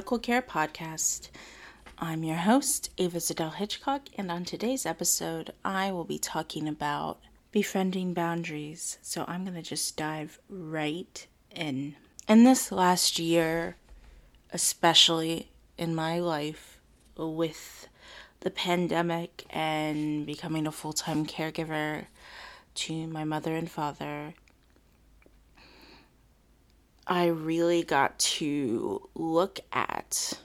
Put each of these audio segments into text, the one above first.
Radical Care Podcast. I'm your host, Ava Zadell Hitchcock, and on today's episode, I will be talking about befriending boundaries. So I'm going to just dive right in. In this last year, especially in my life, with the pandemic and becoming a full time caregiver to my mother and father, I really got to look at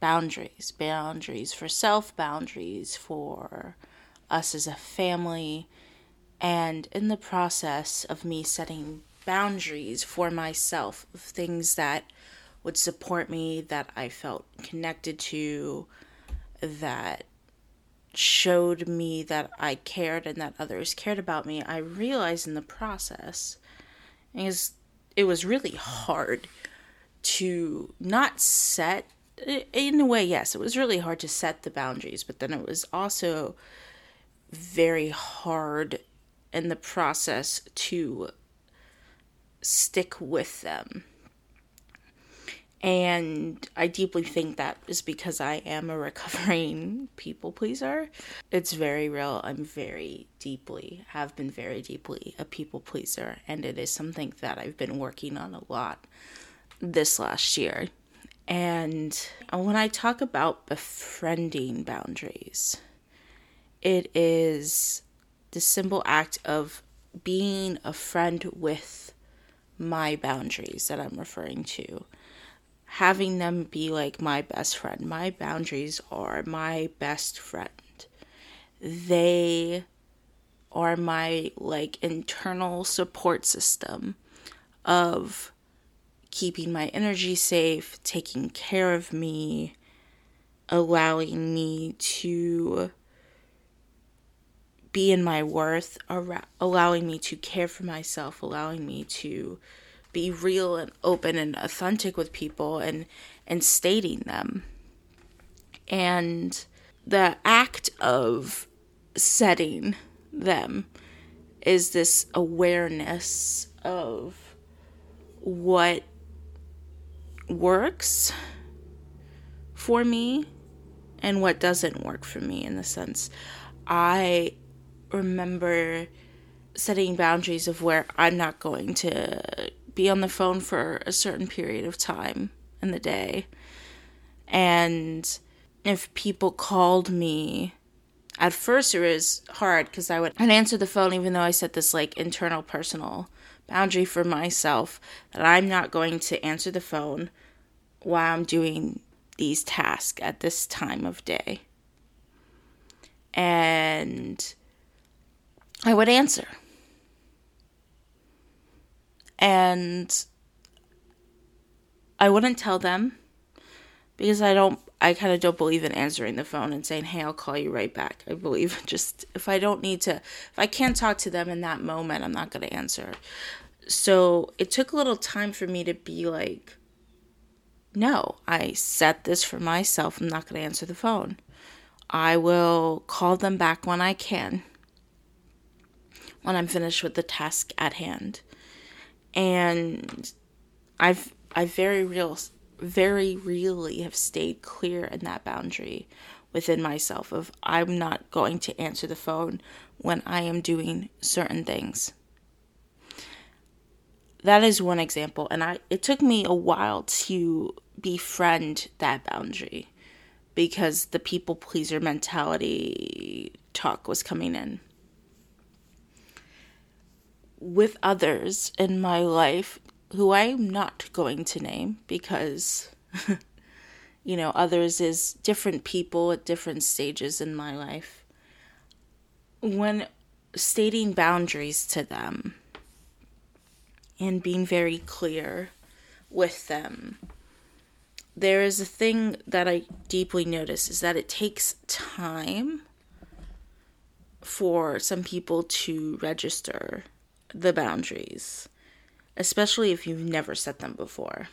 boundaries boundaries for self, boundaries for us as a family. And in the process of me setting boundaries for myself, of things that would support me, that I felt connected to, that showed me that I cared and that others cared about me, I realized in the process is it was really hard to not set in a way yes it was really hard to set the boundaries but then it was also very hard in the process to stick with them and I deeply think that is because I am a recovering people pleaser. It's very real. I'm very deeply, have been very deeply a people pleaser. And it is something that I've been working on a lot this last year. And when I talk about befriending boundaries, it is the simple act of being a friend with my boundaries that I'm referring to having them be like my best friend. My boundaries are my best friend. They are my like internal support system of keeping my energy safe, taking care of me, allowing me to be in my worth, allowing me to care for myself, allowing me to be real and open and authentic with people and and stating them. And the act of setting them is this awareness of what works for me and what doesn't work for me in the sense I remember setting boundaries of where I'm not going to be on the phone for a certain period of time in the day. And if people called me, at first it was hard because I would I'd answer the phone even though I set this like internal personal boundary for myself that I'm not going to answer the phone while I'm doing these tasks at this time of day. And I would answer and I wouldn't tell them because I don't I kind of don't believe in answering the phone and saying, "Hey, I'll call you right back." I believe just if I don't need to if I can't talk to them in that moment, I'm not going to answer. So, it took a little time for me to be like, "No, I set this for myself. I'm not going to answer the phone. I will call them back when I can." When I'm finished with the task at hand and I've I very real very really have stayed clear in that boundary within myself of I'm not going to answer the phone when I am doing certain things. That is one example and I it took me a while to befriend that boundary because the people pleaser mentality talk was coming in with others in my life who I'm not going to name because, you know, others is different people at different stages in my life. When stating boundaries to them and being very clear with them, there is a thing that I deeply notice is that it takes time for some people to register the boundaries, especially if you've never set them before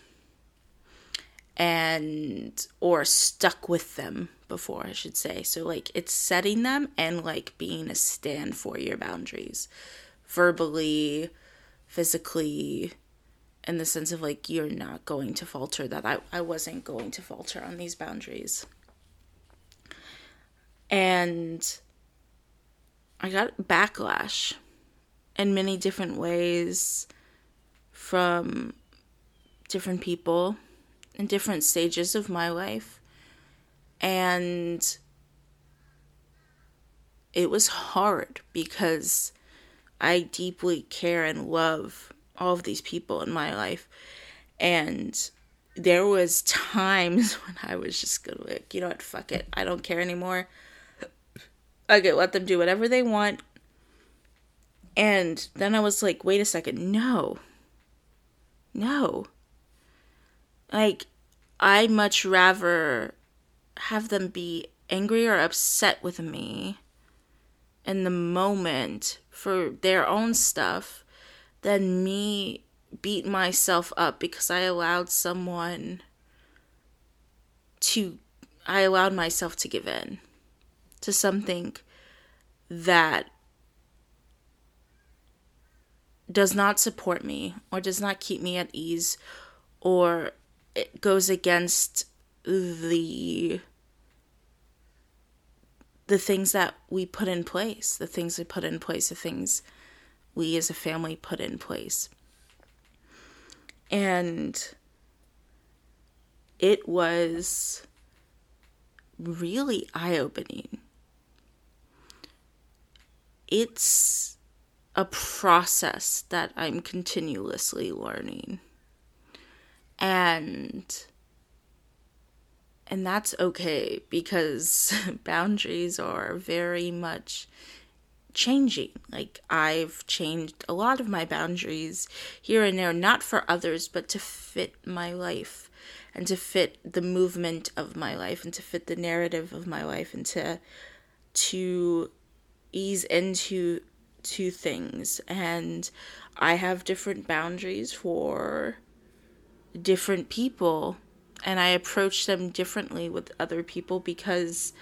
and or stuck with them before, I should say. So like it's setting them and like being a stand for your boundaries verbally, physically, in the sense of like you're not going to falter that I, I wasn't going to falter on these boundaries and i got backlash in many different ways from different people in different stages of my life and it was hard because I deeply care and love all of these people in my life. And there was times when I was just gonna like, you know what, fuck it. I don't care anymore. I Okay, let them do whatever they want. And then I was like, wait a second, no. No. Like, I much rather have them be angry or upset with me in the moment for their own stuff than me beat myself up because I allowed someone to I allowed myself to give in to something that does not support me or does not keep me at ease or it goes against the the things that we put in place, the things we put in place, the things we as a family put in place. And it was really eye opening. It's a process that I'm continuously learning. And and that's okay because boundaries are very much changing. Like, I've changed a lot of my boundaries here and there, not for others, but to fit my life and to fit the movement of my life and to fit the narrative of my life and to, to ease into two things. And I have different boundaries for different people and I approach them differently with other people because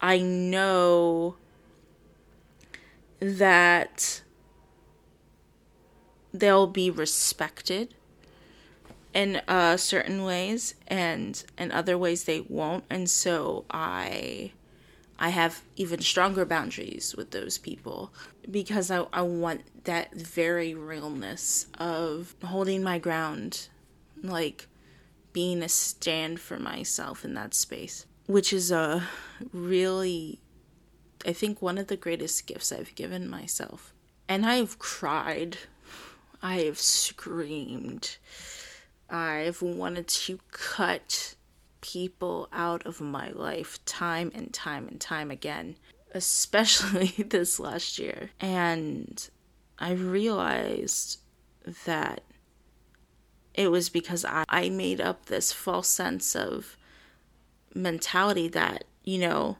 I know that they'll be respected in uh, certain ways and in other ways they won't and so i i have even stronger boundaries with those people because i, I want that very realness of holding my ground like being a stand for myself in that space, which is a really, I think, one of the greatest gifts I've given myself. And I've cried, I have screamed, I've wanted to cut people out of my life time and time and time again, especially this last year. And I realized that it was because I, I made up this false sense of mentality that, you know,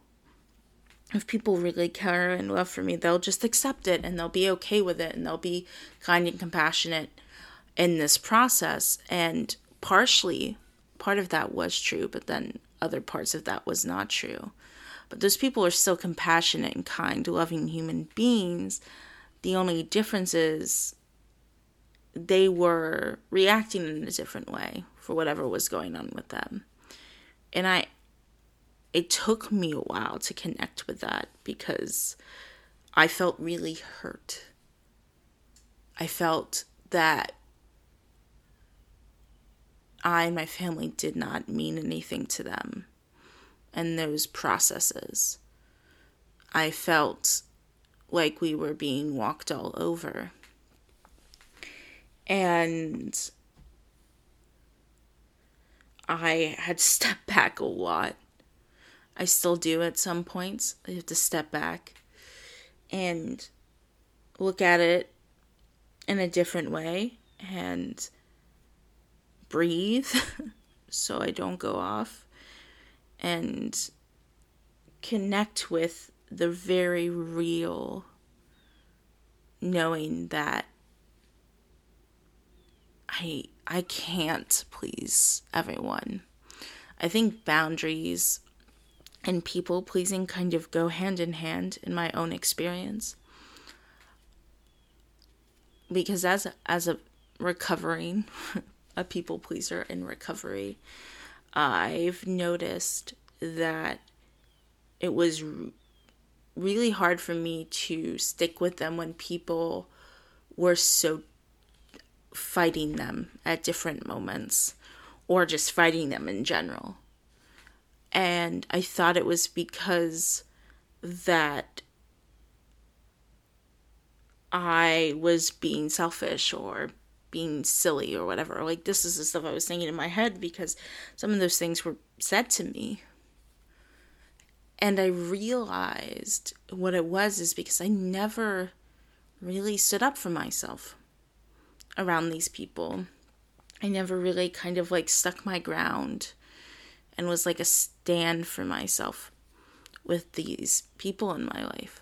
if people really care and love for me, they'll just accept it and they'll be okay with it and they'll be kind and compassionate in this process. And partially, part of that was true, but then other parts of that was not true. But those people are still compassionate and kind, loving human beings. The only difference is they were reacting in a different way for whatever was going on with them. And I it took me a while to connect with that because I felt really hurt. I felt that I and my family did not mean anything to them and those processes. I felt like we were being walked all over. And I had to step back a lot. I still do at some points. I have to step back and look at it in a different way and breathe so I don't go off and connect with the very real knowing that I I can't please everyone. I think boundaries and people pleasing kind of go hand in hand in my own experience. Because as as a recovering a people pleaser in recovery. I've noticed that it was really hard for me to stick with them when people were so fighting them at different moments or just fighting them in general. And I thought it was because that I was being selfish or being silly or whatever. Like, this is the stuff I was thinking in my head because some of those things were said to me. And I realized what it was is because I never really stood up for myself around these people. I never really kind of like stuck my ground and was like a stand for myself with these people in my life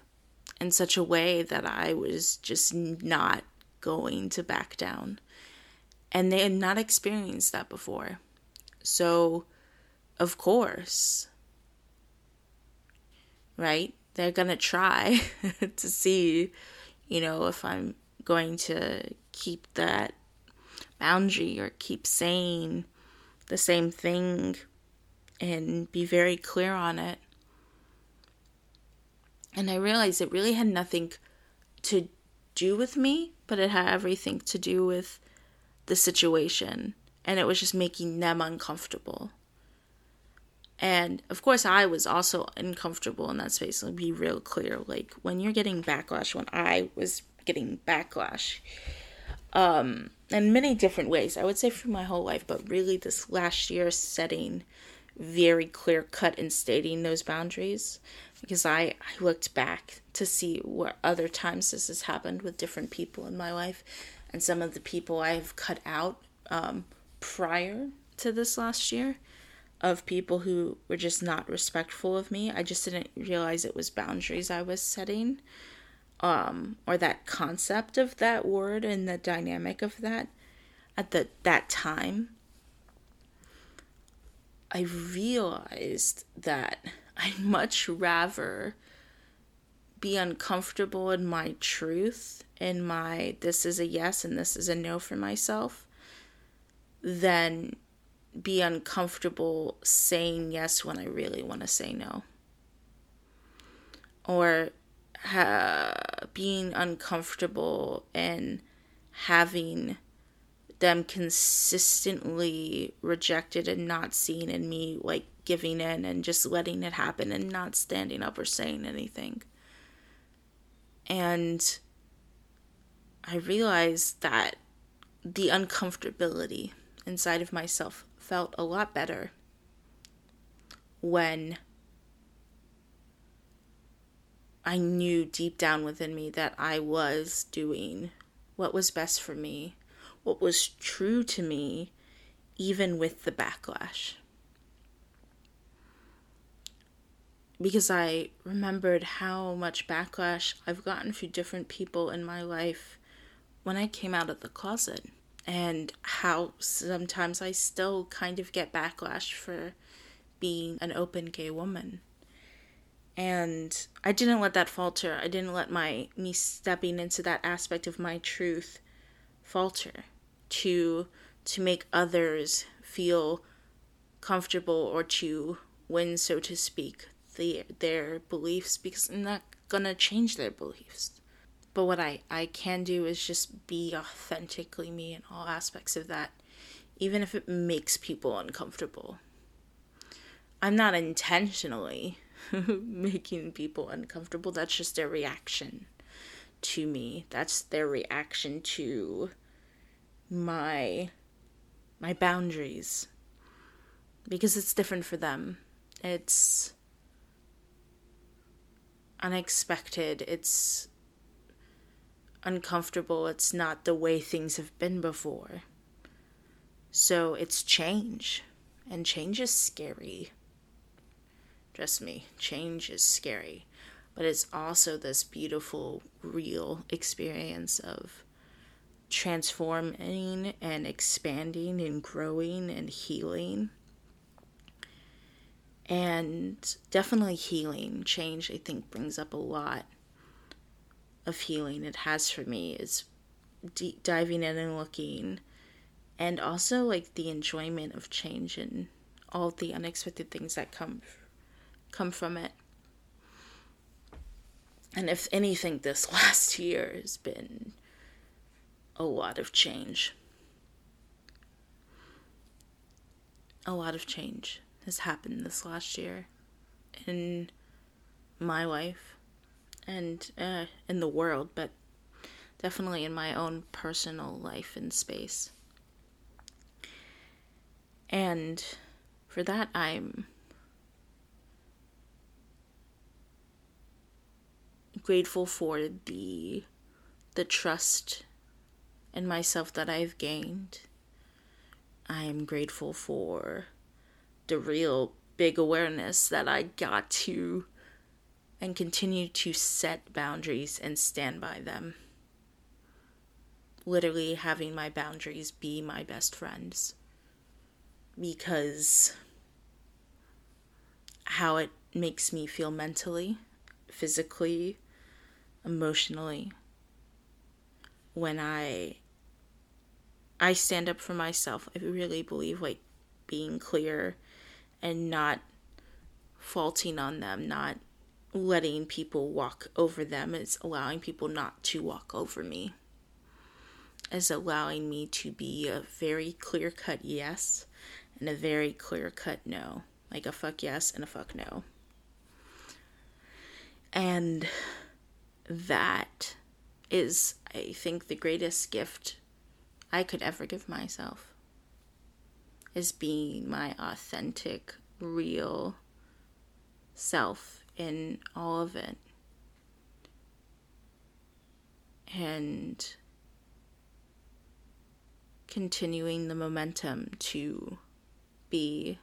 in such a way that I was just not going to back down. And they had not experienced that before. So, of course, right? They're going to try to see, you know, if I'm going to keep that boundary or keep saying the same thing and be very clear on it. And I realized it really had nothing to do with me, but it had everything to do with the situation. And it was just making them uncomfortable. And of course, I was also uncomfortable in that space. Let me be real clear. Like, when you're getting backlash, when I was getting backlash, um, in many different ways, I would say for my whole life, but really this last year setting very clear cut and stating those boundaries because I, I looked back to see what other times this has happened with different people in my life and some of the people I've cut out um, prior to this last year of people who were just not respectful of me. I just didn't realize it was boundaries I was setting um, or that concept of that word and the dynamic of that at the that time. I realized that I'd much rather be uncomfortable in my truth and my this is a yes and this is a no for myself than be uncomfortable saying yes when I really want to say no. Or being uncomfortable and having them consistently rejected and not seen in me like giving in and just letting it happen and not standing up or saying anything. And I realized that the uncomfortability inside of myself felt a lot better when I knew deep down within me that I was doing what was best for me, what was true to me, even with the backlash. Because I remembered how much backlash I've gotten from different people in my life when I came out of the closet, and how sometimes I still kind of get backlash for being an open gay woman and I didn't let that falter. I didn't let my me stepping into that aspect of my truth falter to to make others feel comfortable or to win so to speak the, their beliefs because I'm not gonna change their beliefs. But what I, I can do is just be authentically me in all aspects of that, even if it makes people uncomfortable. I'm not intentionally making people uncomfortable. That's just their reaction to me. That's their reaction to my my boundaries. Because it's different for them. It's unexpected. It's uncomfortable. It's not the way things have been before. So it's change. And change is scary. Trust me, change is scary, but it's also this beautiful, real experience of transforming and expanding and growing and healing. And definitely healing. Change, I think, brings up a lot of healing. It has for me, is deep diving in and looking and also like the enjoyment of change and all the unexpected things that come come from it. And if anything, this last year has been a lot of change. A lot of change has happened this last year in my life and uh, in the world, but definitely in my own personal life and space. And for that, I'm grateful for the the trust in myself that I've gained. I'm grateful for the real big awareness that I got to and continue to set boundaries and stand by them. Literally having my boundaries be my best friends. Because how it makes me feel mentally, physically, emotionally when I I stand up for myself. I really believe like being clear and not faulting on them, not letting people walk over them. It's allowing people not to walk over me. It's allowing me to be a very clear cut yes and a very clear cut no. Like a fuck yes and a fuck no. And that is, I think, the greatest gift I could ever give myself is being my authentic, real self in all of it. And continuing the momentum to be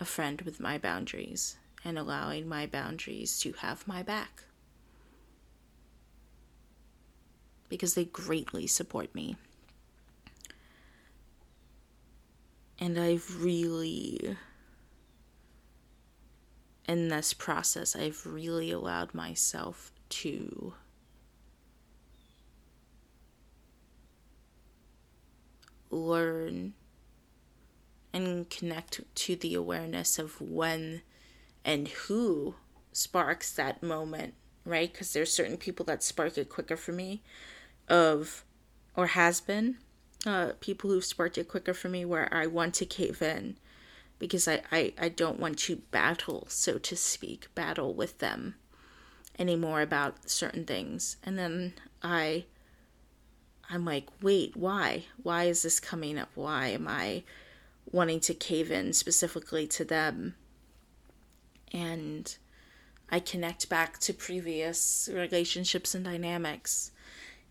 a friend with my boundaries and allowing my boundaries to have my back. because they greatly support me. And I've really, in this process, I've really allowed myself to learn and connect to the awareness of when and who sparks that moment, right? Because there's certain people that spark it quicker for me of, or has been, uh, people who've sparked it quicker for me where I want to cave in because I, I, I don't want to battle, so to speak, battle with them anymore about certain things. And then I I'm like, wait, why? Why is this coming up? Why am I wanting to cave in specifically to them? And I connect back to previous relationships and dynamics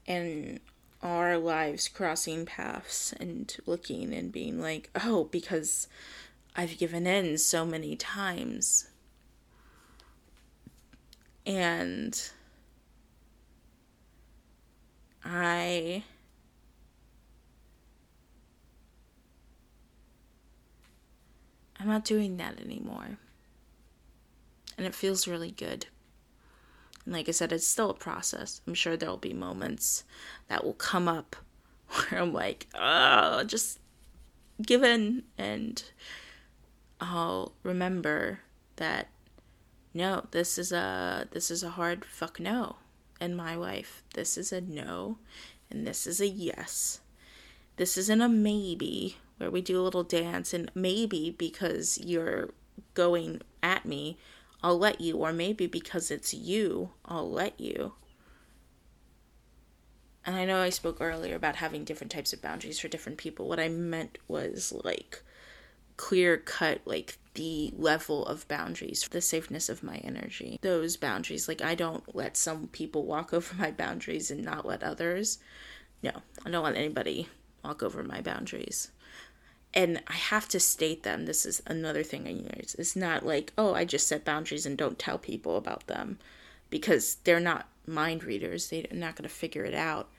and our lives crossing paths and looking and being like, oh, because I've given in so many times. And I I'm not doing that anymore. And it feels really good. And like I said, it's still a process. I'm sure there'll be moments that will come up where I'm like, oh, just give in. And I'll remember that no, this is a this is a hard fuck no in my life. This is a no and this is a yes. This isn't a maybe where we do a little dance and maybe because you're going at me I'll let you, or maybe because it's you, I'll let you. And I know I spoke earlier about having different types of boundaries for different people. What I meant was like clear cut, like the level of boundaries, the safeness of my energy. Those boundaries, like I don't let some people walk over my boundaries and not let others. No, I don't let anybody walk over my boundaries and I have to state them. This is another thing I use. It's not like, oh, I just set boundaries and don't tell people about them because they're not mind readers. They're not going to figure it out.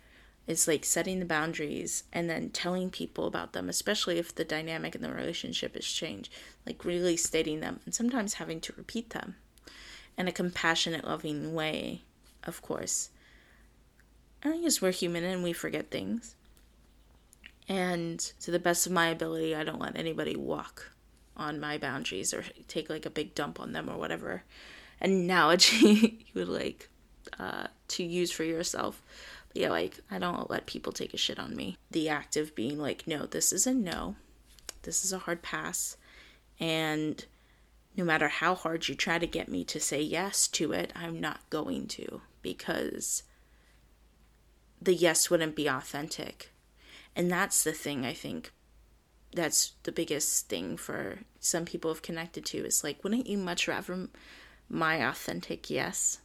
It's like setting the boundaries and then telling people about them, especially if the dynamic in the relationship has changed. Like really stating them and sometimes having to repeat them in a compassionate, loving way, of course. I guess we're human and we forget things And to the best of my ability, I don't let anybody walk on my boundaries or take like a big dump on them or whatever analogy you would like uh, to use for yourself. But yeah, like I don't let people take a shit on me. The act of being like, no, this is a no, this is a hard pass, and no matter how hard you try to get me to say yes to it, I'm not going to because the yes wouldn't be authentic. And that's the thing I think that's the biggest thing for some people have connected to is like, wouldn't you much rather my authentic yes?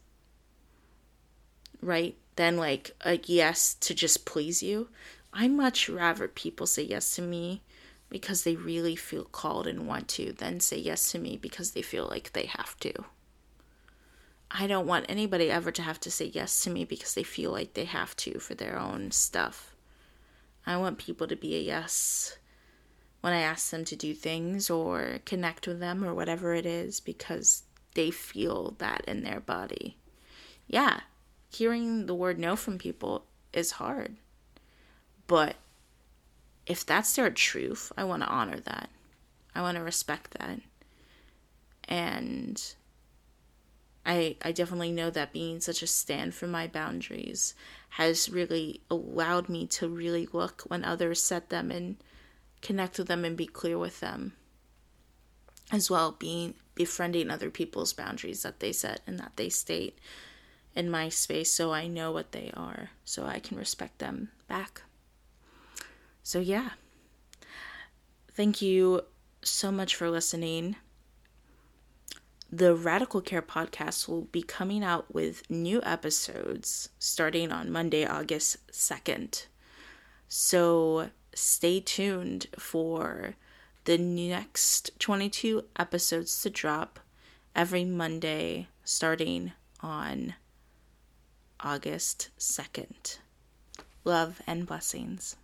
Right? Than like a yes to just please you. I much rather people say yes to me because they really feel called and want to than say yes to me because they feel like they have to. I don't want anybody ever to have to say yes to me because they feel like they have to for their own stuff. I want people to be a yes when I ask them to do things or connect with them or whatever it is because they feel that in their body. Yeah, hearing the word no from people is hard. But if that's their truth, I want to honor that. I want to respect that. And I I definitely know that being such a stand for my boundaries has really allowed me to really look when others set them and connect with them and be clear with them. As well, being befriending other people's boundaries that they set and that they state in my space so I know what they are, so I can respect them back. So, yeah. Thank you so much for listening. The Radical Care podcast will be coming out with new episodes starting on Monday, August 2nd. So, stay tuned for the next 22 episodes to drop every Monday starting on August 2nd. Love and blessings.